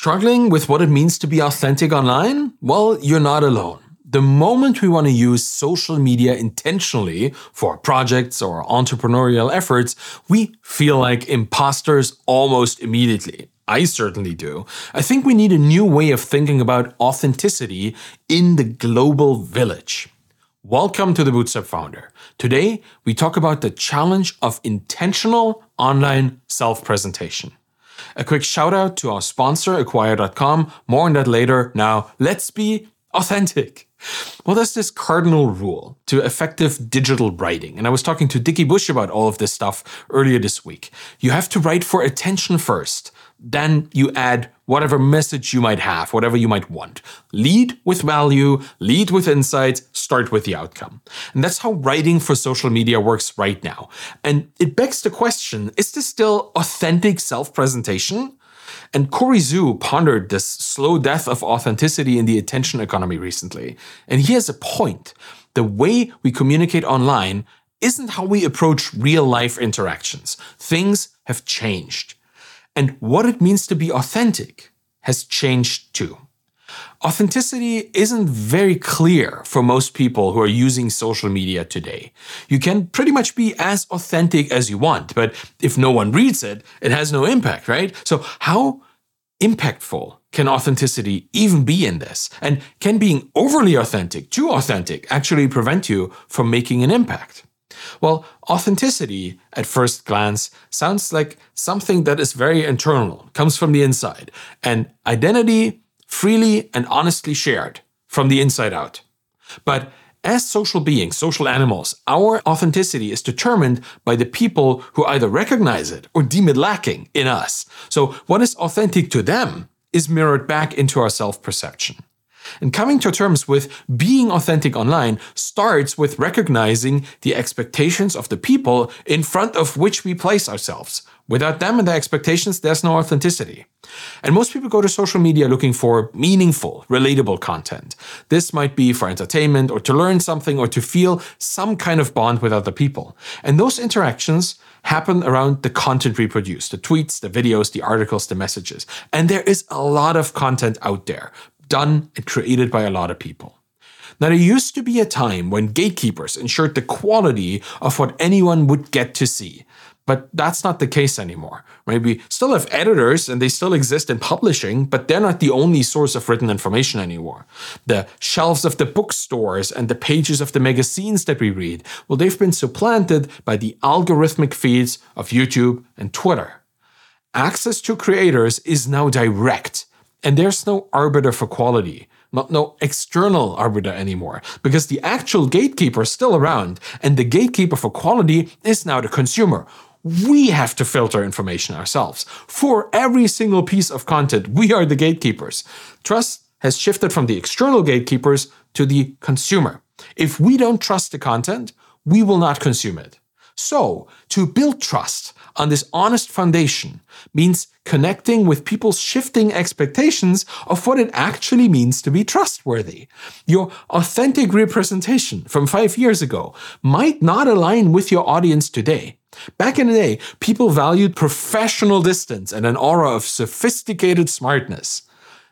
Struggling with what it means to be authentic online? Well, you're not alone. The moment we want to use social media intentionally for projects or entrepreneurial efforts, we feel like imposters almost immediately. I certainly do. I think we need a new way of thinking about authenticity in the global village. Welcome to the Bootstrap Founder. Today, we talk about the challenge of intentional online self presentation. A quick shout out to our sponsor, Acquire.com. More on that later. Now, let's be authentic. Well, there's this cardinal rule to effective digital writing. And I was talking to Dickie Bush about all of this stuff earlier this week. You have to write for attention first. Then you add whatever message you might have, whatever you might want. Lead with value, lead with insights, start with the outcome. And that's how writing for social media works right now. And it begs the question is this still authentic self presentation? And Corey Zhu pondered this slow death of authenticity in the attention economy recently. And he has a point. The way we communicate online isn't how we approach real life interactions. Things have changed. And what it means to be authentic has changed too. Authenticity isn't very clear for most people who are using social media today. You can pretty much be as authentic as you want, but if no one reads it, it has no impact, right? So, how impactful can authenticity even be in this? And can being overly authentic, too authentic, actually prevent you from making an impact? Well, authenticity, at first glance, sounds like something that is very internal, comes from the inside, and identity freely and honestly shared from the inside out. But as social beings, social animals, our authenticity is determined by the people who either recognize it or deem it lacking in us. So, what is authentic to them is mirrored back into our self perception. And coming to terms with being authentic online starts with recognizing the expectations of the people in front of which we place ourselves. Without them and their expectations, there's no authenticity. And most people go to social media looking for meaningful, relatable content. This might be for entertainment or to learn something or to feel some kind of bond with other people. And those interactions happen around the content we produce the tweets, the videos, the articles, the messages. And there is a lot of content out there, done and created by a lot of people. Now, there used to be a time when gatekeepers ensured the quality of what anyone would get to see. But that's not the case anymore. Right? We still have editors and they still exist in publishing, but they're not the only source of written information anymore. The shelves of the bookstores and the pages of the magazines that we read, well, they've been supplanted by the algorithmic feeds of YouTube and Twitter. Access to creators is now direct and there's no arbiter for quality, not no external arbiter anymore, because the actual gatekeeper is still around, and the gatekeeper for quality is now the consumer. We have to filter information ourselves. For every single piece of content, we are the gatekeepers. Trust has shifted from the external gatekeepers to the consumer. If we don't trust the content, we will not consume it. So, to build trust on this honest foundation means connecting with people's shifting expectations of what it actually means to be trustworthy. Your authentic representation from five years ago might not align with your audience today. Back in the day, people valued professional distance and an aura of sophisticated smartness.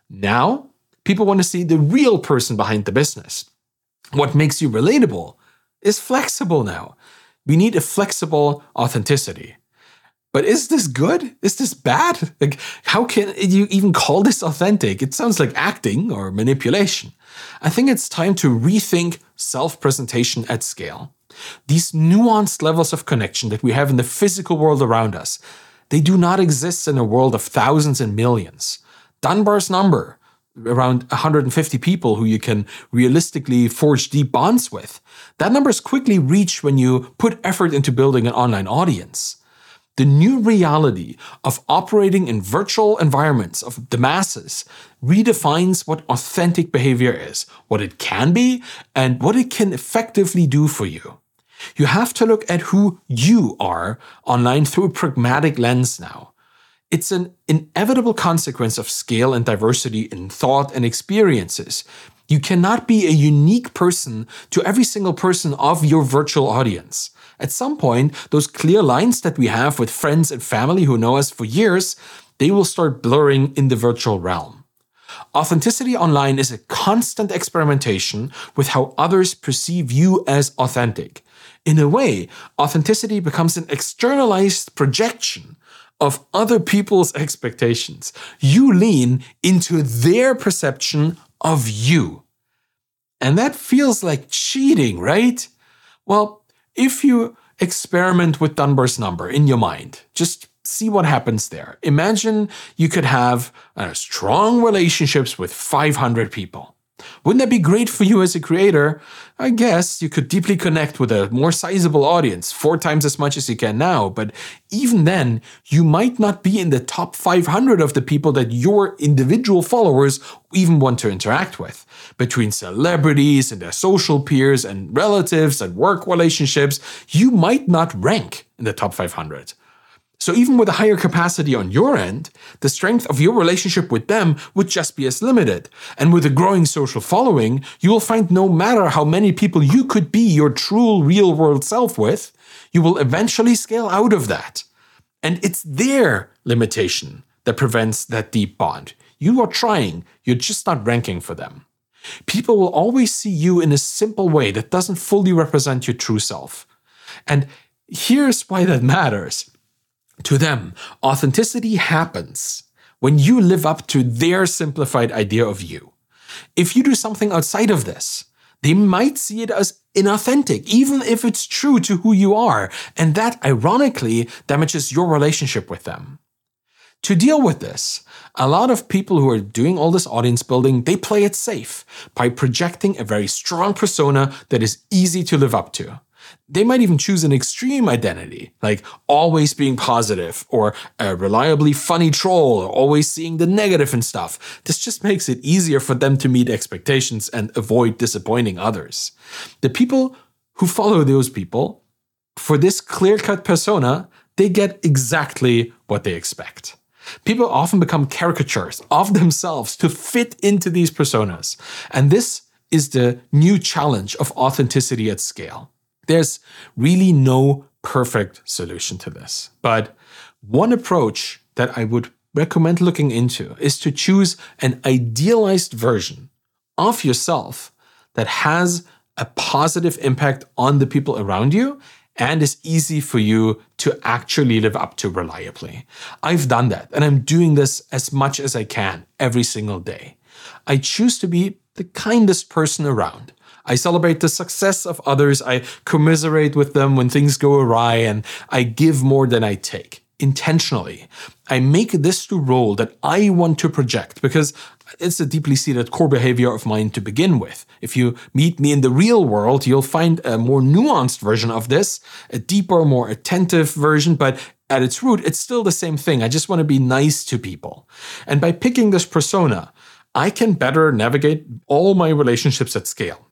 Now, people want to see the real person behind the business. What makes you relatable is flexible now. We need a flexible authenticity. But is this good? Is this bad? Like, how can you even call this authentic? It sounds like acting or manipulation. I think it's time to rethink self presentation at scale. These nuanced levels of connection that we have in the physical world around us, they do not exist in a world of thousands and millions. Dunbar's number, around 150 people who you can realistically forge deep bonds with. That number is quickly reached when you put effort into building an online audience. The new reality of operating in virtual environments of the masses redefines what authentic behavior is, what it can be, and what it can effectively do for you. You have to look at who you are online through a pragmatic lens now. It's an inevitable consequence of scale and diversity in thought and experiences. You cannot be a unique person to every single person of your virtual audience. At some point, those clear lines that we have with friends and family who know us for years, they will start blurring in the virtual realm. Authenticity online is a constant experimentation with how others perceive you as authentic. In a way, authenticity becomes an externalized projection of other people's expectations. You lean into their perception of you. And that feels like cheating, right? Well, if you experiment with Dunbar's number in your mind, just see what happens there. Imagine you could have uh, strong relationships with 500 people. Wouldn't that be great for you as a creator? I guess you could deeply connect with a more sizable audience, four times as much as you can now, but even then, you might not be in the top 500 of the people that your individual followers even want to interact with. Between celebrities and their social peers and relatives and work relationships, you might not rank in the top 500. So, even with a higher capacity on your end, the strength of your relationship with them would just be as limited. And with a growing social following, you will find no matter how many people you could be your true real world self with, you will eventually scale out of that. And it's their limitation that prevents that deep bond. You are trying, you're just not ranking for them. People will always see you in a simple way that doesn't fully represent your true self. And here's why that matters to them, authenticity happens when you live up to their simplified idea of you. If you do something outside of this, they might see it as inauthentic, even if it's true to who you are, and that ironically damages your relationship with them. To deal with this, a lot of people who are doing all this audience building, they play it safe by projecting a very strong persona that is easy to live up to. They might even choose an extreme identity, like always being positive, or a reliably funny troll, or always seeing the and stuff. This just makes it easier for them to meet expectations and avoid disappointing others. The people who follow those people, for this clear cut persona, they get exactly what they expect. People often become caricatures of themselves to fit into these personas. And this is the new challenge of authenticity at scale. There's really no perfect solution to this. But one approach that I would recommend looking into is to choose an idealized version of yourself that has a positive impact on the people around you and is easy for you to actually live up to reliably. I've done that and I'm doing this as much as I can every single day. I choose to be the kindest person around. I celebrate the success of others. I commiserate with them when things go awry, and I give more than I take intentionally. I make this the role that I want to project because it's a deeply seated core behavior of mine to begin with. If you meet me in the real world, you'll find a more nuanced version of this, a deeper, more attentive version, but at its root, it's still the same thing. I just want to be nice to people. And by picking this persona, I can better navigate all my relationships at scale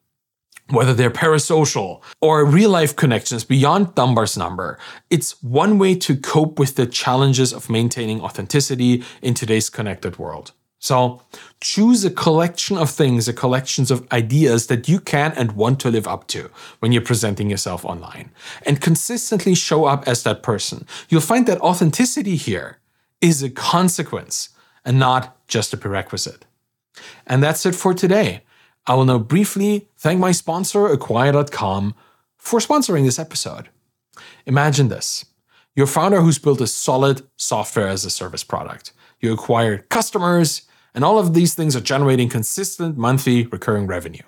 whether they're parasocial or real life connections beyond Dunbar's number, it's one way to cope with the challenges of maintaining authenticity in today's connected world. So choose a collection of things, a collections of ideas that you can and want to live up to when you're presenting yourself online and consistently show up as that person. You'll find that authenticity here is a consequence and not just a prerequisite. And that's it for today. I will now briefly thank my sponsor, Acquire.com, for sponsoring this episode. Imagine this you're a founder who's built a solid software as a service product. You acquire customers, and all of these things are generating consistent monthly recurring revenue.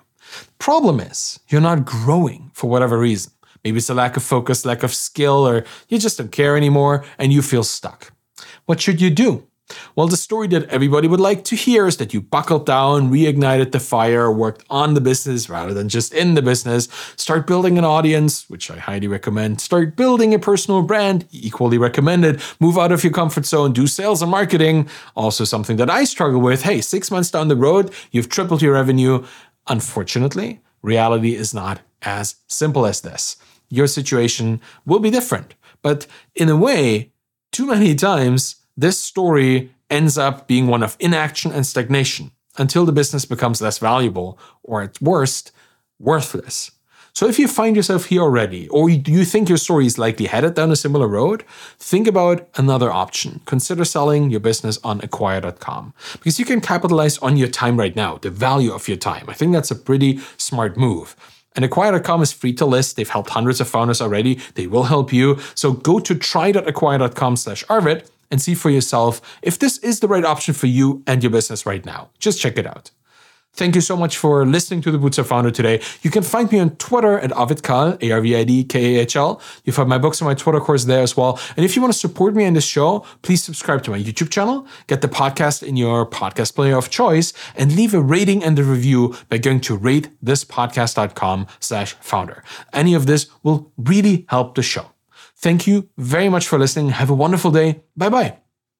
Problem is, you're not growing for whatever reason. Maybe it's a lack of focus, lack of skill, or you just don't care anymore and you feel stuck. What should you do? Well, the story that everybody would like to hear is that you buckled down, reignited the fire, worked on the business rather than just in the business, start building an audience, which I highly recommend, start building a personal brand, equally recommended, move out of your comfort zone, do sales and marketing, also something that I struggle with. Hey, six months down the road, you've tripled your revenue. Unfortunately, reality is not as simple as this. Your situation will be different. But in a way, too many times, this story ends up being one of inaction and stagnation until the business becomes less valuable or at worst, worthless. So if you find yourself here already, or you think your story is likely headed down a similar road, think about another option. Consider selling your business on acquire.com because you can capitalize on your time right now, the value of your time. I think that's a pretty smart move. And Acquire.com is free to list. They've helped hundreds of founders already. They will help you. So go to try.acquire.com slash Arvid and see for yourself if this is the right option for you and your business right now. Just check it out. Thank you so much for listening to the Bootstrap Founder today. You can find me on Twitter at Arvid A R V I D K A H L. You find my books and my Twitter course there as well. And if you want to support me in this show, please subscribe to my YouTube channel, get the podcast in your podcast player of choice, and leave a rating and a review by going to ratethispodcast.com slash founder. Any of this will really help the show. Thank you very much for listening. Have a wonderful day. Bye bye.